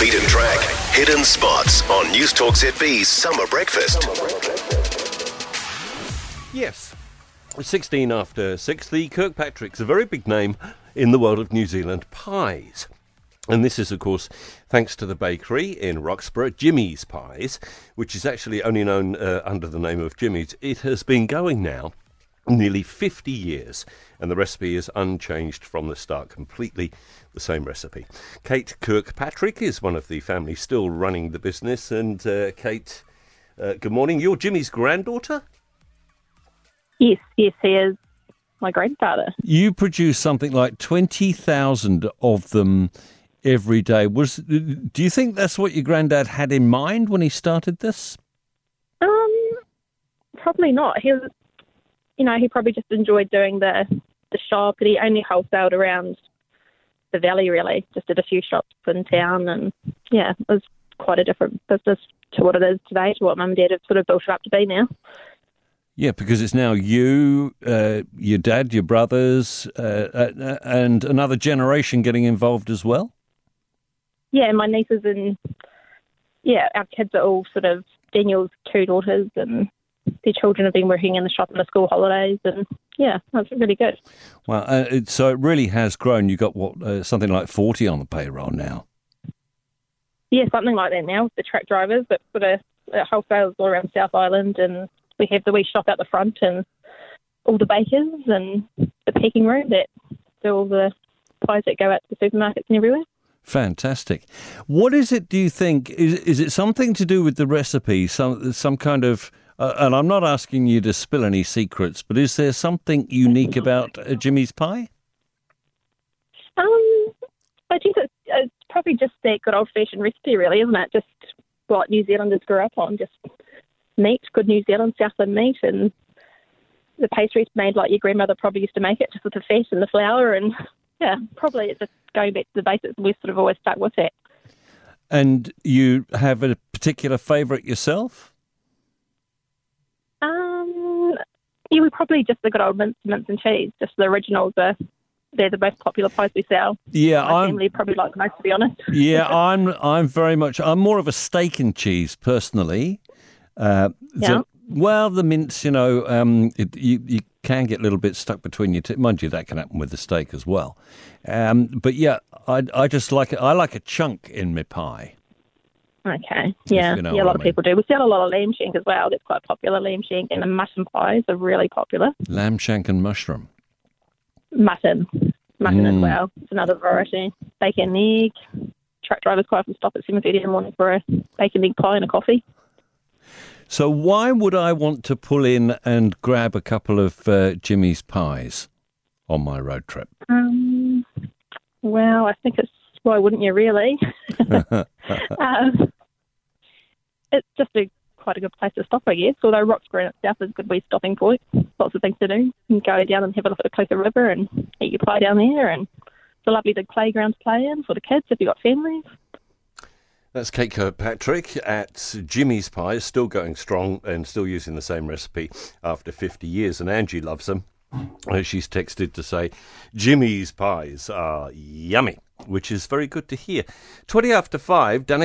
beaten track. Hidden spots on Newstalk ZB's Summer Breakfast. Yes. 16 after 6. The Kirkpatrick's a very big name in the world of New Zealand pies. And this is, of course, thanks to the bakery in Roxburgh, Jimmy's Pies, which is actually only known uh, under the name of Jimmy's. It has been going now nearly 50 years, and the recipe is unchanged from the start, completely the same recipe. Kate Kirkpatrick is one of the family still running the business, and uh, Kate, uh, good morning. You're Jimmy's granddaughter? Yes, yes, he is my grandfather. You produce something like 20,000 of them every day. Was do you think that's what your granddad had in mind when he started this? Um, probably not. He was, you know, he probably just enjoyed doing the the shop, he only wholesaled around the valley. Really, just did a few shops in town, and yeah, it was quite a different business to what it is today, to what mum and dad have sort of built it up to be now. Yeah, because it's now you, uh, your dad, your brothers, uh, uh, and another generation getting involved as well. Yeah, my nieces and yeah, our kids are all sort of Daniel's two daughters, and their children have been working in the shop in the school holidays, and yeah, that's really good. Well, uh, so it really has grown. You've got what uh, something like forty on the payroll now. Yeah, something like that now. The truck drivers, but sort of uh, wholesalers all around South Island and we have the wee shop out the front and all the bakers and the packing room that do all the pies that go out to the supermarkets and everywhere. Fantastic. What is it? Do you think is is it something to do with the recipe? Some some kind of uh, and I'm not asking you to spill any secrets, but is there something unique about uh, Jimmy's pie? Um, I think it's, it's probably just that good old fashioned recipe, really, isn't it? Just what New Zealanders grew up on, just meat, good New Zealand Southland meat, and the pastry's made like your grandmother probably used to make it, just with the fat and the flour, and yeah, probably it's just going back to the basics. We've sort of always stuck with that. And you have a particular favourite yourself? Um, yeah, we probably just the good old mince, mince and cheese, just the originals are they're the most popular pies we sell. Yeah, My I'm family probably like most, to be honest. yeah, I'm I'm very much I'm more of a steak and cheese personally. Uh, Yeah. the- well, the mince, you know, um, it, you you can get a little bit stuck between your teeth. Mind you, that can happen with the steak as well. Um, but yeah, I I just like it. I like a chunk in my pie. Okay. Yeah. you know yeah, a lot I of people do. We sell a lot of lamb shank as well. That's quite popular. Lamb shank and the mutton pies are really popular. Lamb shank and mushroom. Mutton. Mutton as Mm. well. It's another variety. Bacon egg. Truck drivers quite often stop at 7.30 in the morning for a bacon egg pie and a coffee. So why would I want to pull in and grab a couple of uh, Jimmy's pies on my road trip? Um, well, I think it's why wouldn't you really? um, it's just a quite a good place to stop, I guess. Although Roxburgh in itself is a good wee stopping point. Lots of things to do. You can go down and have a look at the Clutha River and eat your pie down there, and it's a lovely big playground to play in for the kids if you've got families. That's Kate Kirkpatrick at Jimmy's Pies, still going strong and still using the same recipe after 50 years. And Angie loves them. Uh, She's texted to say, Jimmy's Pies are yummy, which is very good to hear. 20 after 5, Danica